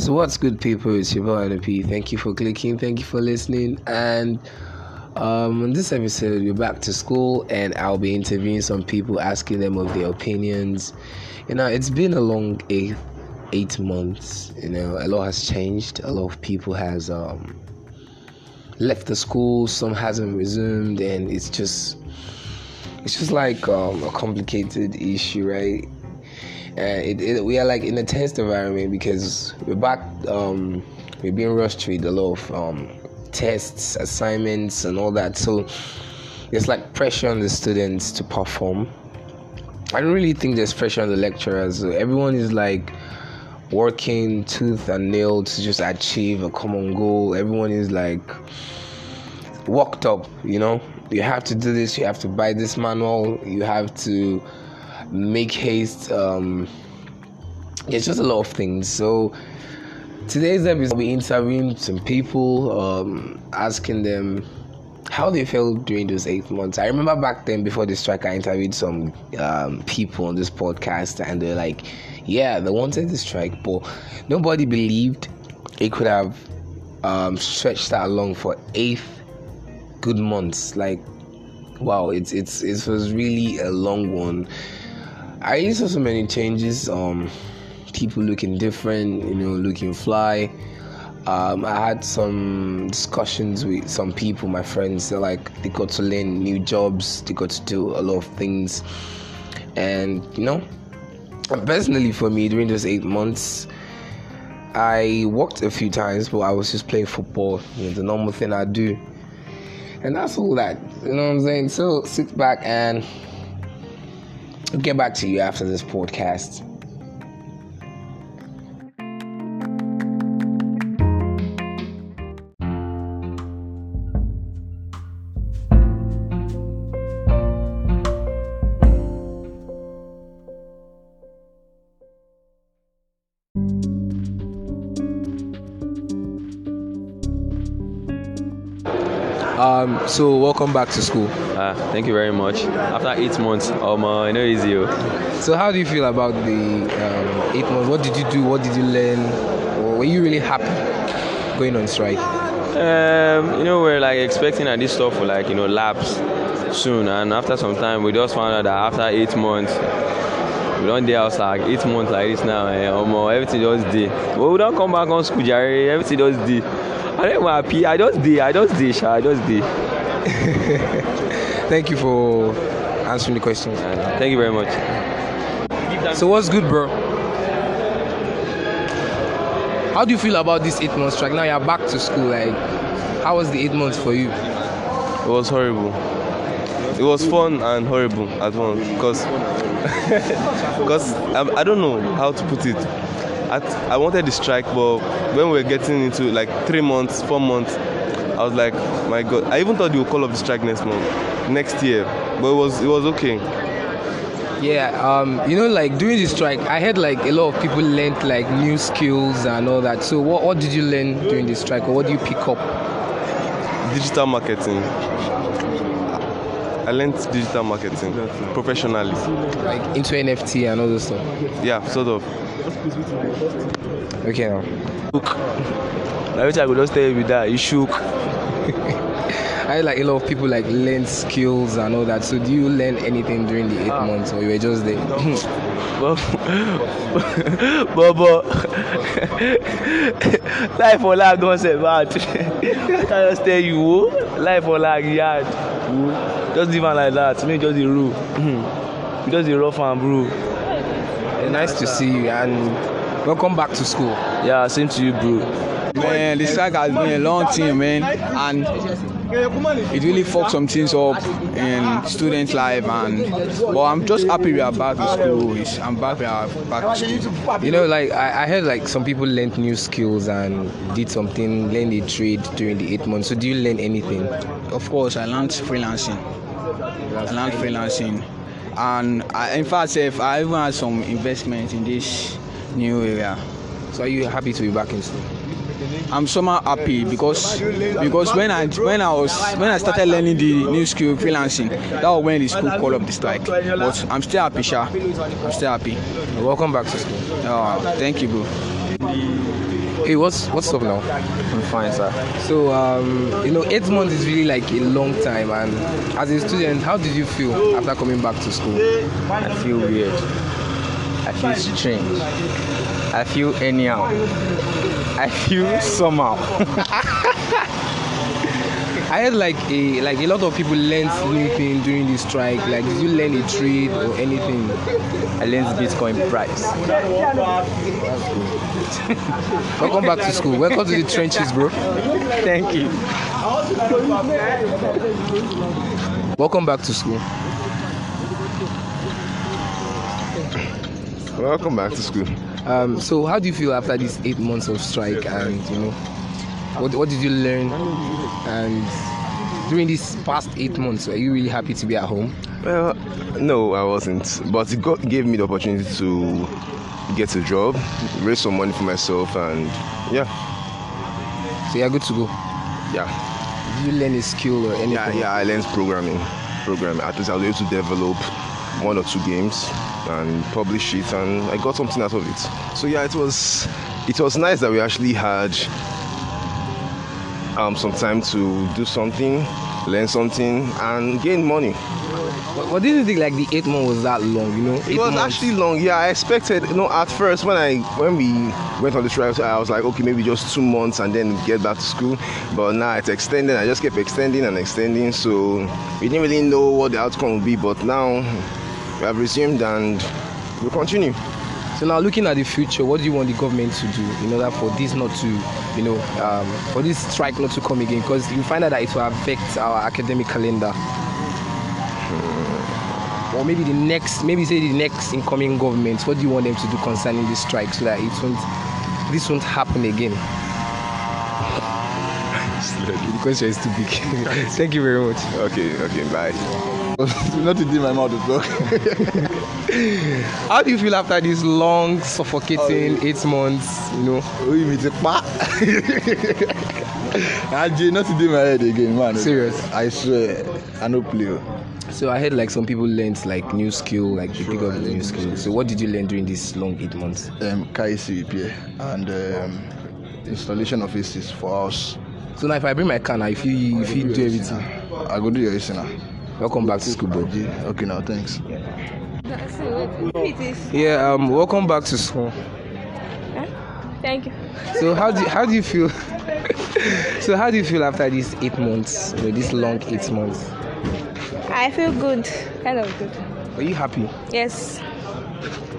So what's good, people? It's your boy LP. Thank you for clicking. Thank you for listening. And um, in this episode, we're back to school, and I'll be interviewing some people, asking them of their opinions. You know, it's been a long eight eight months. You know, a lot has changed. A lot of people has um, left the school. Some hasn't resumed, and it's just it's just like um, a complicated issue, right? And it, it, we are like in a tense environment because we're back um, we're being rushed with a lot of um, tests assignments and all that. So there's like pressure on the students to perform. I don't really think there's pressure on the lecturers. Everyone is like working tooth and nail to just achieve a common goal. Everyone is like worked up you know? You have to do this you have to buy this manual you have to make haste. Um, it's just a lot of things. So today's episode, we interviewing some people, um, asking them how they felt during those eight months. I remember back then, before the strike, I interviewed some um, people on this podcast, and they're like, "Yeah, they wanted the strike, but nobody believed it could have um, stretched that long for eight good months. Like, wow, it's it's it was really a long one." I saw so many changes. Um, people looking different, you know, looking fly. Um, I had some discussions with some people, my friends. They're like they got to learn new jobs, they got to do a lot of things, and you know, personally for me during those eight months, I worked a few times, but I was just playing football, you know, the normal thing I do, and that's all that. You know what I'm saying? So sit back and I'll get back to you after this podcast. Um, so welcome back to school. Uh, thank you very much. After eight months, um, uh, I know easy. oh. So how do you feel about the um, eight months? What did you do? What did you learn? Or were you really happy going on strike? Um, you know, we're like expecting that this stuff will like you know lapse soon, and after some time, we just found out that after eight months, we don't dey house like eight months like this now. Eh, uh, everything just dey. But we don't come back on school, Jerry. Everything just dey. I don't happy. I just dey. I just dey. Sha. I just dey. Thank you for answering the questions. And thank you very much. So what's good, bro? How do you feel about this eight months strike? Now you're back to school. Like, how was the eight months for you? It was horrible. It was fun and horrible at once because because I, um, I don't know how to put it. I, I wanted the strike, but when we were getting into like three months, four months, I was like, my God! I even thought they would call up the strike next month, next year, but it was it was okay. Yeah, um, you know, like during the strike, I heard like a lot of people learned like new skills and all that. So, what, what did you learn during the strike, or what do you pick up? Digital marketing. I learned digital marketing professionally. Like into NFT and all those stuff. Yeah, sort of. Okay, now. I wish I could just tell you with that. You shook. I like a lot of people like learn skills and all that. So, do you learn anything during the eight ah. months, or you were just there? but but life for lag don say bad i just tell you oh? life or lag yard o just leave am like that. Make just dey roll you just dey rough am bro nice to see you and welcome back to school. yeah same to you bro. Man, the strike has been a long thing, man, and it really fucked some things up in student life. And but I'm just happy we are back to school. I'm back. We are back to school. You know, like I, I heard like some people learned new skills and did something, learned a trade during the eight months. So, do you learn anything? Of course, I learned freelancing. I learned freelancing, and I, in fact, if I even had some investment in this new area. So, are you happy to be back in school? I'm somehow happy because because when I when I was when I started learning the new skill freelancing, that was when the school called up the strike. But I'm still happy, sha. I'm still happy. Welcome back to school. Uh, thank you, bro. Hey, what's what's up now? I'm fine, sir. So, um, you know, eight months is really like a long time. And as a student, how did you feel after coming back to school? I feel weird. I feel strange. I feel anyhow. I feel somehow. I heard like a like a lot of people learned new things during the strike. Like, did you learn a trade or anything? I learned Bitcoin price. Welcome back to school. Welcome to the trenches, bro. Thank you. Welcome back to school. Welcome back to school. Um, so, how do you feel after these eight months of strike? And you know, what what did you learn? And during these past eight months, are you really happy to be at home? Well, no, I wasn't. But it got, gave me the opportunity to get a job, raise some money for myself, and yeah, So you're good to go. yeah, Did you learn a skill or anything? yeah, yeah. I learned programming. Programming. At least I was able to develop one or two games and publish it, and I got something out of it. So yeah, it was it was nice that we actually had um, some time to do something, learn something, and gain money. But, but didn't think like the eight months was that long? You know, It was months. actually long. Yeah, I expected. You know, at first when I when we went on the trial, I was like, okay, maybe just two months and then get back to school. But now it's extended. I just kept extending and extending. So we didn't really know what the outcome would be. But now we have resumed and we'll continue. So now looking at the future, what do you want the government to do in order for this not to, you know, um, for this strike not to come again? Because you find out that it will affect our academic calendar. Or maybe the next, maybe say the next incoming government. What do you want them to do concerning this strike so that it won't, this won't happen again? the question is too big. Thank you very much. Okay, okay, bye. Not to do my mouth to talk. How do you feel after this long, suffocating eight months? You know, Oyi mi ti pa. Ajay, not to do my head again, man. Serious? I swear, I no play. o. So I heard like some people learned like new skill, like they pick up new skill. So what did you learn during this long eight months? Um, KIC repair and um, installation of ACs for house. So now if I bring my car now, if you if you do everything, I go do your AC now. Welcome back to school, bro. Ajay, okay now, thanks. Yeah, um, welcome back to school. Thank you. So how do how do you feel? so how do you feel after these eight months? You know, this long eight months. I feel good, kind of good. Are you happy Yes.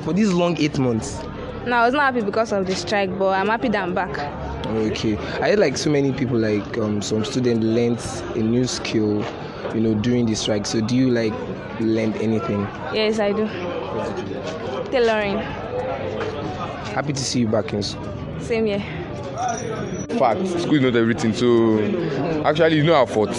for these long eight months? No, I was not happy because of the strike, but I'm happy that I'm back. Okay, I heard like so many people, like um, some students learned a new skill, you know, during the strike. So do you like learn anything? Yes, I do. Tailoring. Happy to see you back in school. Same here. fact school is not everything so actually it's not our fault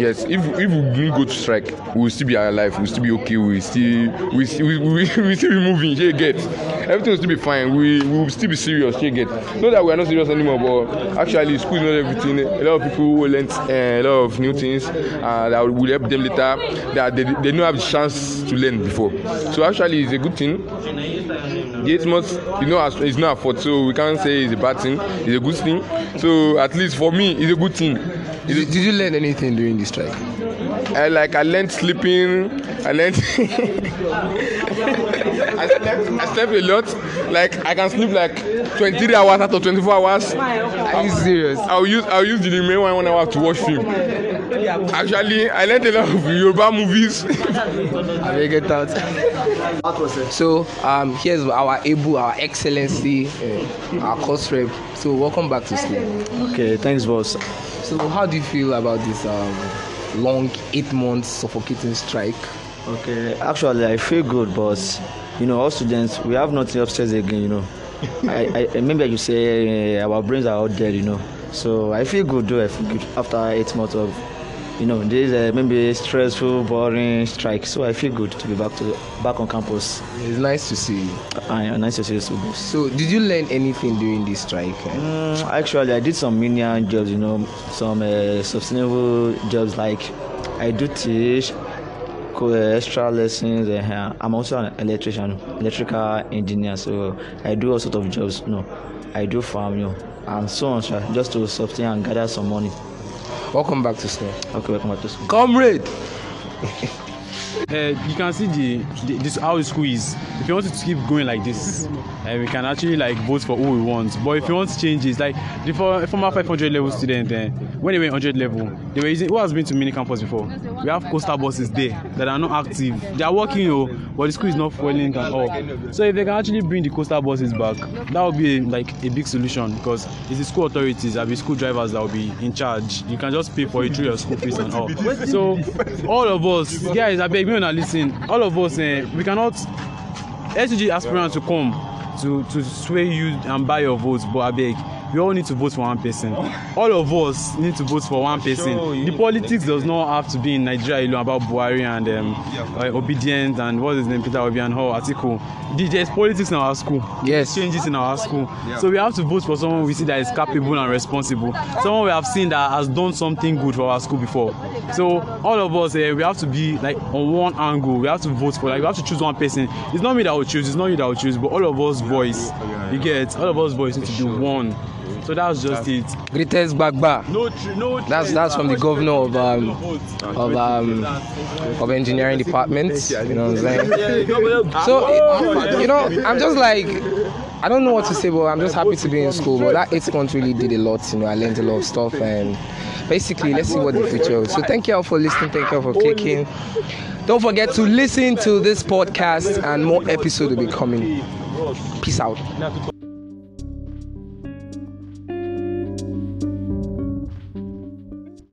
yes if if we didn't go to strike we will still be alive we will still be okay we will still we still we, will still be moving shey you get everything will still be fine. We we will still be serious shey you get. Not that we are not serious anymore but actually school is not everything. A lot of people will learn uh, a lot of new things uh, that will help them later that they they no have the chance to learn before. So actually it's a good thing. The eight months you know as it's not fault. So we can't say it's a bad thing. It's a good thing. So at least for me it's a good thing. Did you, did you learn anything during the strike? I like I learned sleeping. I learned I slept I slept a lot. Like I can sleep like 23 hours out of 24 hours. Are you serious? I'll use I'll use the remaining one hour to watch film. Actually, I learned a lot of Yoruba movies. I will get out. So um, here's our able, our excellency, uh, our course rep. So welcome back to school. Okay, thanks, boss. So how do you feel about this um, long eight months suffocating strike? Okay, actually, I feel good, but you know, all students, we have nothing upstairs again, you know. I, I remember you say uh, our brains are out there, you know. So I feel good, though. I feel good after eight months of, you know, this uh, maybe stressful, boring strike. So I feel good to be back to back on campus. It's nice to see you. Uh, nice to see you, too. So did you learn anything during this strike? eh? Mm, actually, I did some menial jobs, you know, some uh, sustainable jobs like I do teach, extra lessons. Uh, I'm also an electrician, electrical engineer. So I do all sort of jobs. You know, I do farm, you know, and so on, sha, just to sustain and gather some money. Welcome back to school. Okay, welcome back to school. Comrade! uh, you can see the, the this how the school is. If you want to keep going like this uh, we can actually like vote for who we want. But if you want changes like the for, former 500 level student uh, when they were 100 level they were using who has been to mini campus before? We have Coaster buses there that are not active. They are working oh but the school is not fueling at all. So if they can actually bring the Coaster buses back that would be a, like a big solution because it's the school authorities and the school drivers that will be in charge. You can just pay for it through your school fees and all. So all of us guys abeg make una lis ten all of us eh, we cannot SUG aspirants to come to to sway you and buy your vote but abeg we all need to vote for one person. All of us need to vote for one person. the politics does not have to be in nigeria alone about buhari and um, uh, obedient and what is his name peter obi and all atiku. The there is politics in our school. Yes. changes in our school. So we have to vote for someone we see that is capable and responsible. Someone we have seen that has done something good for our school before. So all of us eh, we have to be like on one angle. We have to vote for like we have to choose one person. It's not me that will choose. It's not you that will choose but all of us voice you get? All of us voice need to be one so that's just it Greatest Bagba. no tr- no That's that's from the governor of um of um of engineering department. You know what I'm saying? So you know, I'm just like I don't know what to say, but I'm just happy to be in school. But that eight months really did a lot. You know, I learned a lot of stuff, and basically, let's see what the future. holds. So thank you all for listening. Thank you all for clicking. Don't forget to listen to this podcast, and more episodes will be coming. Peace out.